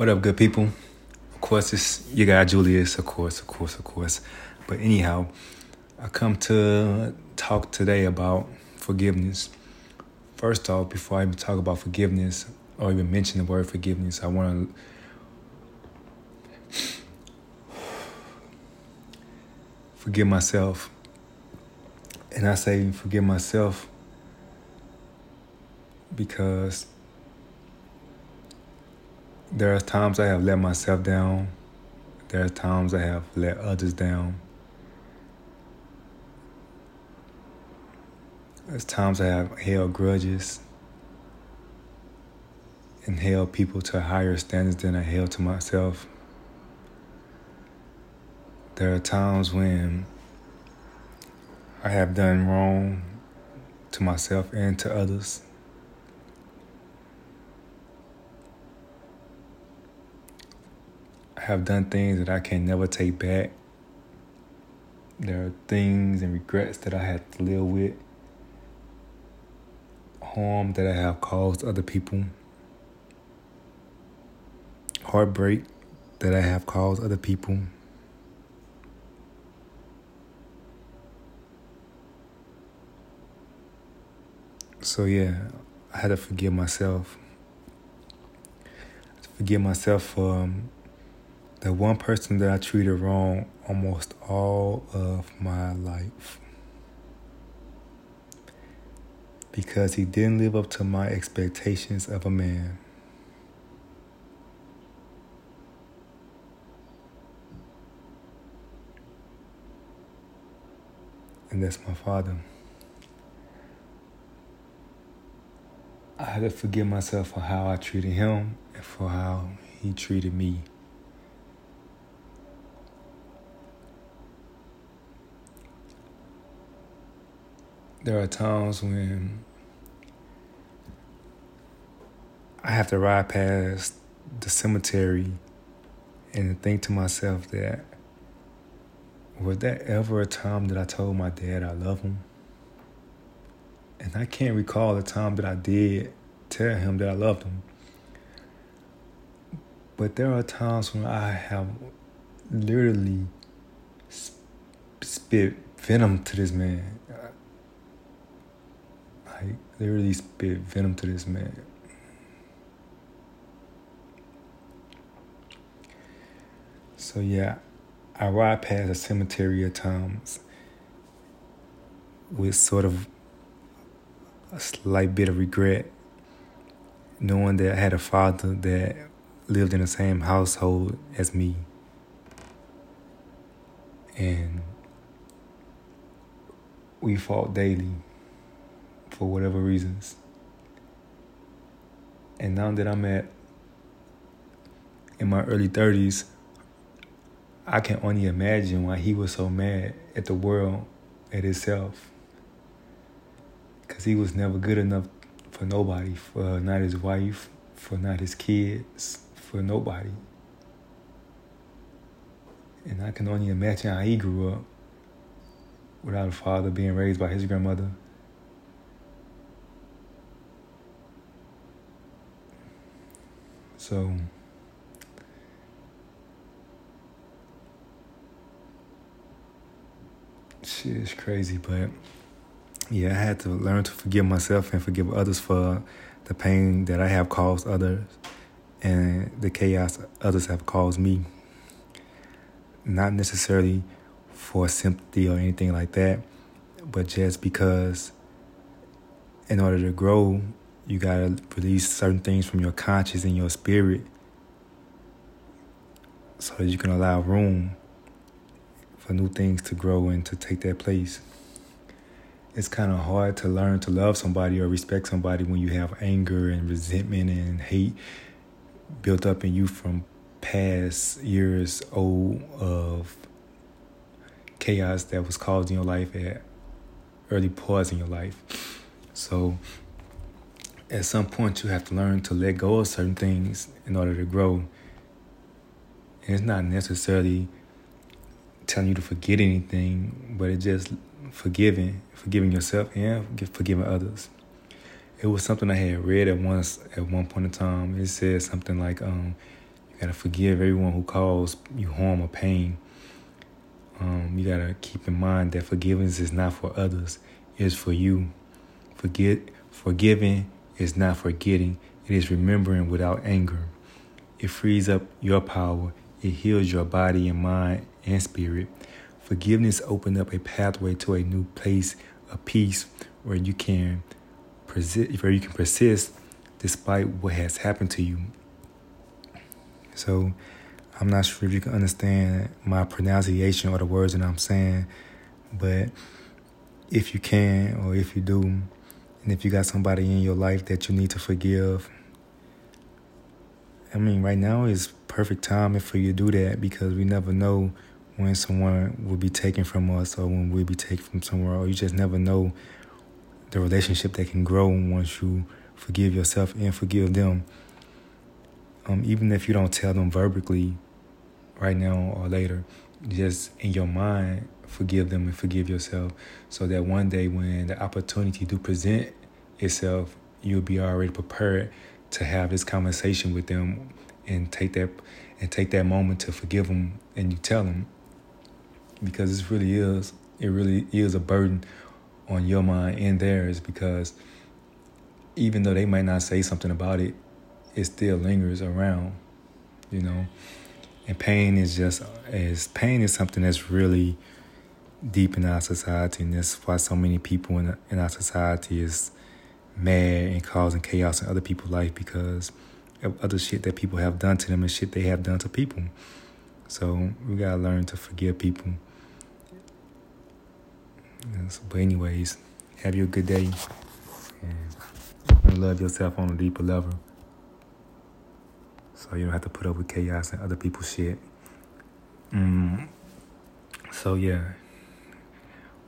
What up, good people? Of course, it's your guy Julius, of course, of course, of course. But anyhow, I come to talk today about forgiveness. First off, before I even talk about forgiveness or even mention the word forgiveness, I want to forgive myself. And I say forgive myself because there are times I have let myself down. There are times I have let others down. There's times I have held grudges and held people to higher standards than I held to myself. There are times when I have done wrong to myself and to others. Have done things that I can never take back. There are things and regrets that I had to live with, harm that I have caused other people, heartbreak that I have caused other people. So, yeah, I had to forgive myself. Forgive myself for. Um, the one person that I treated wrong almost all of my life. Because he didn't live up to my expectations of a man. And that's my father. I had to forgive myself for how I treated him and for how he treated me. There are times when I have to ride past the cemetery and think to myself that was that ever a time that I told my dad I love him? And I can't recall the time that I did tell him that I loved him. But there are times when I have literally spit venom to this man. Like literally spit venom to this man. So yeah, I ride past a cemetery at times with sort of a slight bit of regret, knowing that I had a father that lived in the same household as me. And we fought daily for whatever reasons. And now that I'm at in my early 30s, I can only imagine why he was so mad at the world, at himself. Because he was never good enough for nobody, for uh, not his wife, for not his kids, for nobody. And I can only imagine how he grew up without a father, being raised by his grandmother. So shit is crazy, but yeah, I had to learn to forgive myself and forgive others for the pain that I have caused others and the chaos others have caused me. Not necessarily for sympathy or anything like that, but just because in order to grow, you gotta release certain things from your conscious and your spirit so that you can allow room for new things to grow and to take that place. It's kind of hard to learn to love somebody or respect somebody when you have anger and resentment and hate built up in you from past years old of chaos that was caused in your life at early parts in your life. So at some point you have to learn to let go of certain things in order to grow. And it's not necessarily telling you to forget anything, but it's just forgiving, forgiving yourself and forgiving others. It was something I had read at once at one point in time. It said something like, um, "You gotta forgive everyone who caused you harm or pain. Um, you gotta keep in mind that forgiveness is not for others; it's for you. Forget, forgiving is not forgetting; it is remembering without anger. It frees up your power. It heals your body and mind and spirit. Forgiveness opens up a pathway to a new place of peace where you can persist, where you can persist despite what has happened to you. So, I'm not sure if you can understand my pronunciation or the words that I'm saying, but if you can, or if you do, and if you got somebody in your life that you need to forgive, I mean, right now is perfect time for you to do that because we never know when someone will be taken from us or when we'll be taken from somewhere, or you just never know the relationship that can grow once you forgive yourself and forgive them. Um, even if you don't tell them verbally right now or later, just in your mind, forgive them and forgive yourself so that one day when the opportunity to present itself, you'll be already prepared to have this conversation with them and take that and take that moment to forgive them and you tell them because this really is it really is a burden on your mind and theirs because even though they might not say something about it, it still lingers around, you know. And pain is just as pain is something that's really deep in our society, and that's why so many people in in our society is mad and causing chaos in other people's life because of other shit that people have done to them and shit they have done to people. So we gotta learn to forgive people. Yes, but anyways, have you a good day and love yourself on a deeper level. So you don't have to put up with chaos and other people's shit. Mm. So yeah,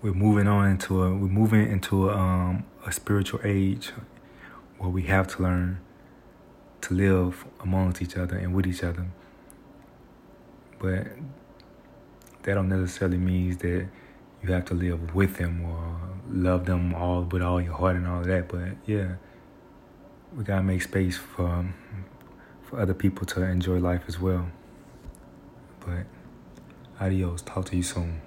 we're moving on into a we're moving into a, um, a spiritual age where we have to learn to live amongst each other and with each other. But that don't necessarily mean that you have to live with them or love them all with all your heart and all that. But yeah, we gotta make space for um, for other people to enjoy life as well. But adios. Talk to you soon.